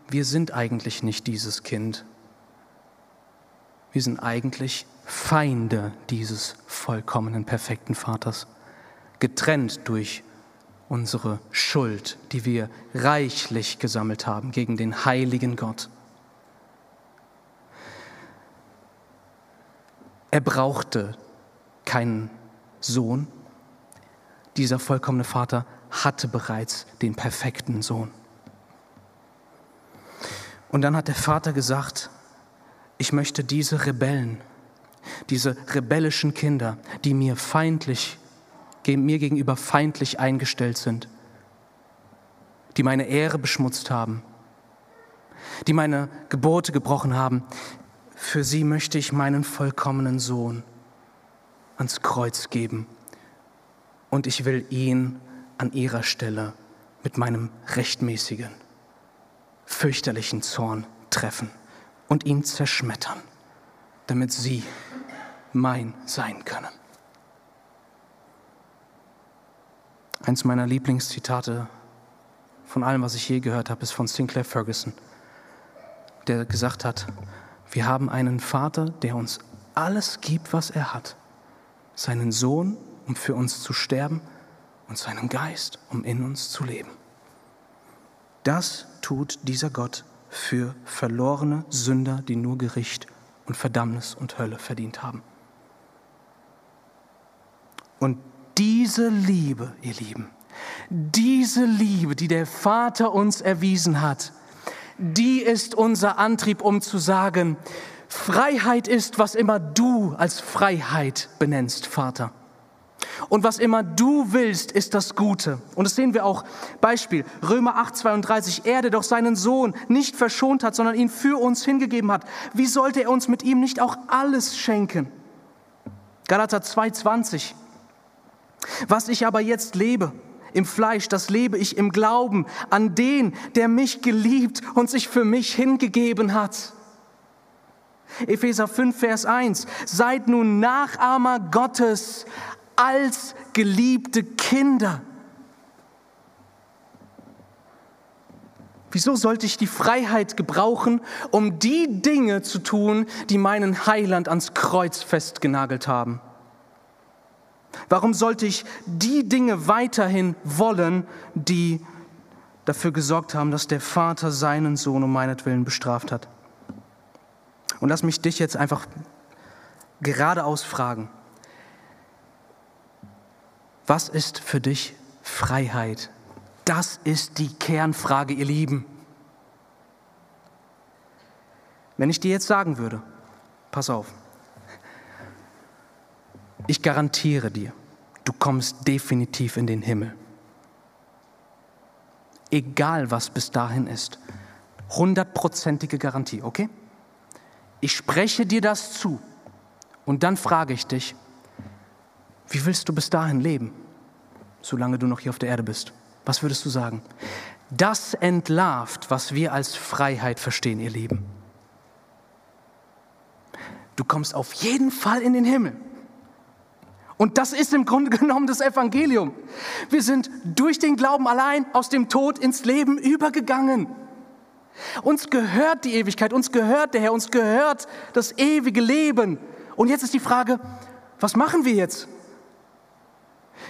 [SPEAKER 1] wir sind eigentlich nicht dieses Kind. Wir sind eigentlich Feinde dieses vollkommenen, perfekten Vaters, getrennt durch unsere Schuld, die wir reichlich gesammelt haben gegen den heiligen Gott. Er brauchte keinen Sohn. Dieser vollkommene Vater hatte bereits den perfekten Sohn. Und dann hat der Vater gesagt, ich möchte diese Rebellen, diese rebellischen Kinder, die mir feindlich, mir gegenüber feindlich eingestellt sind, die meine Ehre beschmutzt haben, die meine Gebote gebrochen haben, für sie möchte ich meinen vollkommenen Sohn ans Kreuz geben und ich will ihn an ihrer Stelle mit meinem rechtmäßigen, fürchterlichen Zorn treffen und ihn zerschmettern, damit sie mein sein können. Eins meiner Lieblingszitate von allem, was ich je gehört habe, ist von Sinclair Ferguson, der gesagt hat, wir haben einen Vater, der uns alles gibt, was er hat. Seinen Sohn, um für uns zu sterben, und seinen Geist, um in uns zu leben. Das tut dieser Gott für verlorene Sünder, die nur Gericht und Verdammnis und Hölle verdient haben. Und diese Liebe, ihr Lieben, diese Liebe, die der Vater uns erwiesen hat, die ist unser Antrieb, um zu sagen, Freiheit ist, was immer du als Freiheit benennst, Vater. Und was immer du willst, ist das Gute. Und das sehen wir auch. Beispiel, Römer 8, 32. Er, der doch seinen Sohn nicht verschont hat, sondern ihn für uns hingegeben hat. Wie sollte er uns mit ihm nicht auch alles schenken? Galater 2, 20. Was ich aber jetzt lebe, im Fleisch, das lebe ich im Glauben an den, der mich geliebt und sich für mich hingegeben hat. Epheser 5, Vers 1. Seid nun Nachahmer Gottes als geliebte Kinder. Wieso sollte ich die Freiheit gebrauchen, um die Dinge zu tun, die meinen Heiland ans Kreuz festgenagelt haben? Warum sollte ich die Dinge weiterhin wollen, die dafür gesorgt haben, dass der Vater seinen Sohn um meinetwillen bestraft hat? Und lass mich dich jetzt einfach geradeaus fragen. Was ist für dich Freiheit? Das ist die Kernfrage, ihr Lieben. Wenn ich dir jetzt sagen würde, pass auf, ich garantiere dir, du kommst definitiv in den Himmel. Egal was bis dahin ist. Hundertprozentige Garantie, okay? Ich spreche dir das zu und dann frage ich dich, wie willst du bis dahin leben, solange du noch hier auf der Erde bist? Was würdest du sagen? Das entlarvt, was wir als Freiheit verstehen, ihr Lieben. Du kommst auf jeden Fall in den Himmel. Und das ist im Grunde genommen das Evangelium. Wir sind durch den Glauben allein aus dem Tod ins Leben übergegangen. Uns gehört die Ewigkeit, uns gehört der Herr, uns gehört das ewige Leben. Und jetzt ist die Frage, was machen wir jetzt?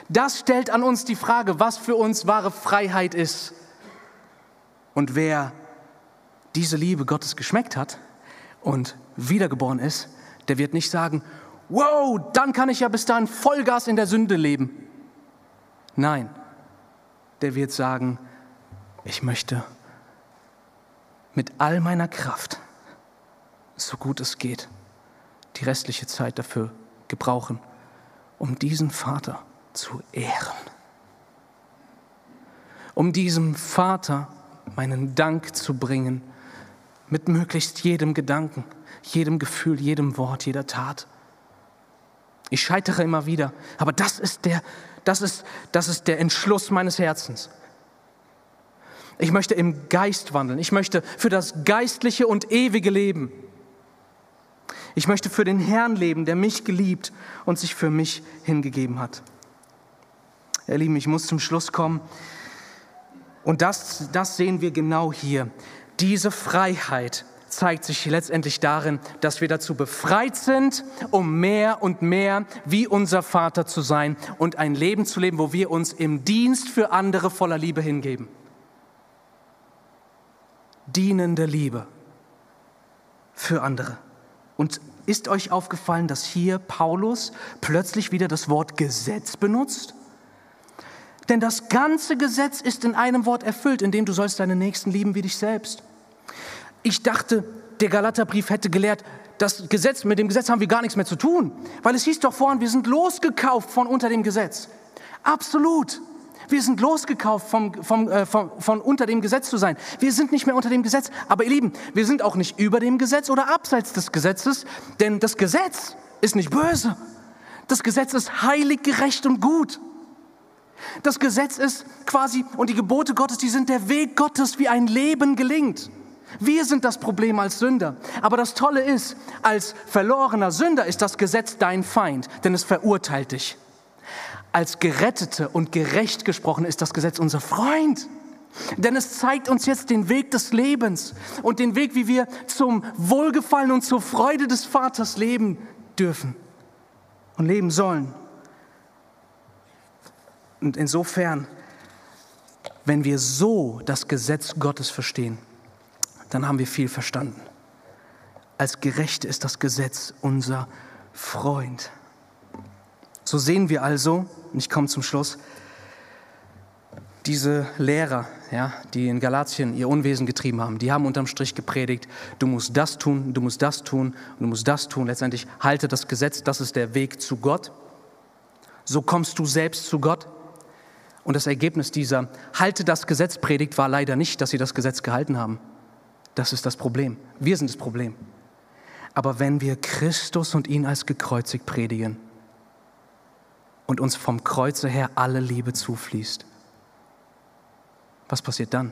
[SPEAKER 1] Das stellt an uns die Frage, was für uns wahre Freiheit ist. Und wer diese Liebe Gottes geschmeckt hat und wiedergeboren ist, der wird nicht sagen, wow, dann kann ich ja bis dahin Vollgas in der Sünde leben. Nein, der wird sagen, ich möchte mit all meiner Kraft, so gut es geht, die restliche Zeit dafür gebrauchen, um diesen Vater zu ehren. Um diesem Vater meinen Dank zu bringen, mit möglichst jedem Gedanken, jedem Gefühl, jedem Wort, jeder Tat. Ich scheitere immer wieder, aber das ist der, das ist, das ist der Entschluss meines Herzens. Ich möchte im Geist wandeln. Ich möchte für das geistliche und ewige Leben. Ich möchte für den Herrn leben, der mich geliebt und sich für mich hingegeben hat. Ihr Lieben, ich muss zum Schluss kommen. Und das, das sehen wir genau hier. Diese Freiheit zeigt sich letztendlich darin, dass wir dazu befreit sind, um mehr und mehr wie unser Vater zu sein und ein Leben zu leben, wo wir uns im Dienst für andere voller Liebe hingeben. Dienende Liebe für andere. Und ist euch aufgefallen, dass hier Paulus plötzlich wieder das Wort Gesetz benutzt? Denn das ganze Gesetz ist in einem Wort erfüllt, in dem du sollst deinen Nächsten lieben wie dich selbst. Ich dachte, der Galaterbrief hätte gelehrt, das Gesetz, mit dem Gesetz haben wir gar nichts mehr zu tun, weil es hieß doch vorhin, wir sind losgekauft von unter dem Gesetz. Absolut. Wir sind losgekauft vom, vom, äh, vom, von unter dem Gesetz zu sein. Wir sind nicht mehr unter dem Gesetz. Aber ihr Lieben, wir sind auch nicht über dem Gesetz oder abseits des Gesetzes, denn das Gesetz ist nicht böse. Das Gesetz ist heilig, gerecht und gut. Das Gesetz ist quasi, und die Gebote Gottes, die sind der Weg Gottes, wie ein Leben gelingt. Wir sind das Problem als Sünder. Aber das Tolle ist, als verlorener Sünder ist das Gesetz dein Feind, denn es verurteilt dich. Als Gerettete und gerecht gesprochen ist das Gesetz unser Freund. Denn es zeigt uns jetzt den Weg des Lebens und den Weg, wie wir zum Wohlgefallen und zur Freude des Vaters leben dürfen und leben sollen. Und insofern, wenn wir so das Gesetz Gottes verstehen, dann haben wir viel verstanden. Als Gerechte ist das Gesetz unser Freund. So sehen wir also, und ich komme zum Schluss, diese Lehrer, ja, die in Galatien ihr Unwesen getrieben haben, die haben unterm Strich gepredigt, du musst das tun, du musst das tun, du musst das tun. Letztendlich halte das Gesetz, das ist der Weg zu Gott. So kommst du selbst zu Gott. Und das Ergebnis dieser Halte das Gesetz Predigt war leider nicht, dass sie das Gesetz gehalten haben. Das ist das Problem. Wir sind das Problem. Aber wenn wir Christus und ihn als gekreuzigt predigen, und uns vom Kreuze her alle Liebe zufließt. Was passiert dann?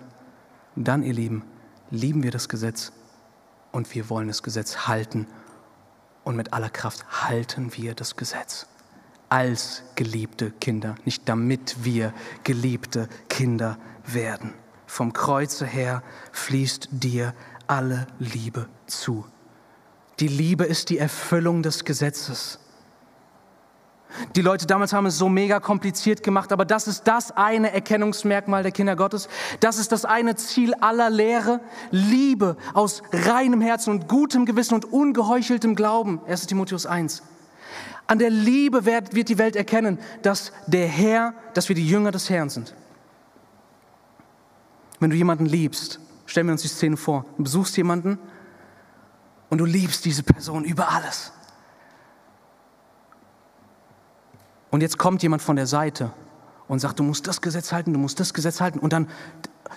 [SPEAKER 1] Dann, ihr Lieben, lieben wir das Gesetz und wir wollen das Gesetz halten und mit aller Kraft halten wir das Gesetz als geliebte Kinder, nicht damit wir geliebte Kinder werden. Vom Kreuze her fließt dir alle Liebe zu. Die Liebe ist die Erfüllung des Gesetzes. Die Leute damals haben es so mega kompliziert gemacht, aber das ist das eine Erkennungsmerkmal der Kinder Gottes. Das ist das eine Ziel aller Lehre. Liebe aus reinem Herzen und gutem Gewissen und ungeheucheltem Glauben. 1 Timotheus 1. An der Liebe wird, die Welt erkennen, dass der Herr, dass wir die Jünger des Herrn sind. Wenn du jemanden liebst, stellen wir uns die Szene vor, du besuchst jemanden und du liebst diese Person über alles. Und jetzt kommt jemand von der Seite und sagt, du musst das Gesetz halten, du musst das Gesetz halten. Und dann,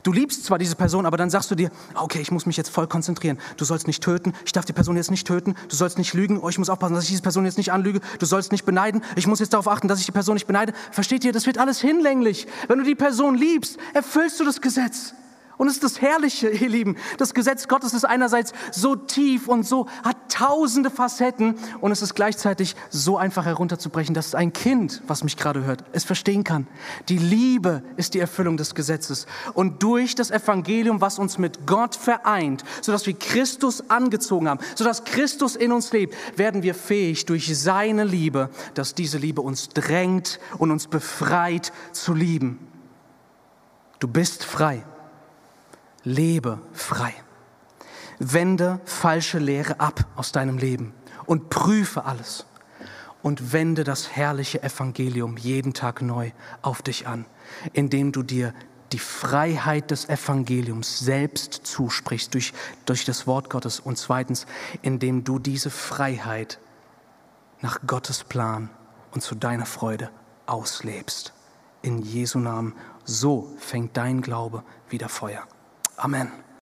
[SPEAKER 1] du liebst zwar diese Person, aber dann sagst du dir, okay, ich muss mich jetzt voll konzentrieren. Du sollst nicht töten, ich darf die Person jetzt nicht töten, du sollst nicht lügen, oh, ich muss aufpassen, dass ich diese Person jetzt nicht anlüge, du sollst nicht beneiden, ich muss jetzt darauf achten, dass ich die Person nicht beneide. Versteht ihr, das wird alles hinlänglich. Wenn du die Person liebst, erfüllst du das Gesetz. Und es ist das Herrliche, ihr Lieben. Das Gesetz Gottes ist einerseits so tief und so, hat tausende Facetten und es ist gleichzeitig so einfach herunterzubrechen, dass ein Kind, was mich gerade hört, es verstehen kann. Die Liebe ist die Erfüllung des Gesetzes. Und durch das Evangelium, was uns mit Gott vereint, sodass wir Christus angezogen haben, sodass Christus in uns lebt, werden wir fähig durch seine Liebe, dass diese Liebe uns drängt und uns befreit zu lieben. Du bist frei lebe frei. Wende falsche Lehre ab aus deinem Leben und prüfe alles. Und wende das herrliche Evangelium jeden Tag neu auf dich an, indem du dir die Freiheit des Evangeliums selbst zusprichst durch, durch das Wort Gottes und zweitens, indem du diese Freiheit nach Gottes Plan und zu deiner Freude auslebst. In Jesu Namen, so fängt dein Glaube wieder Feuer. Amen.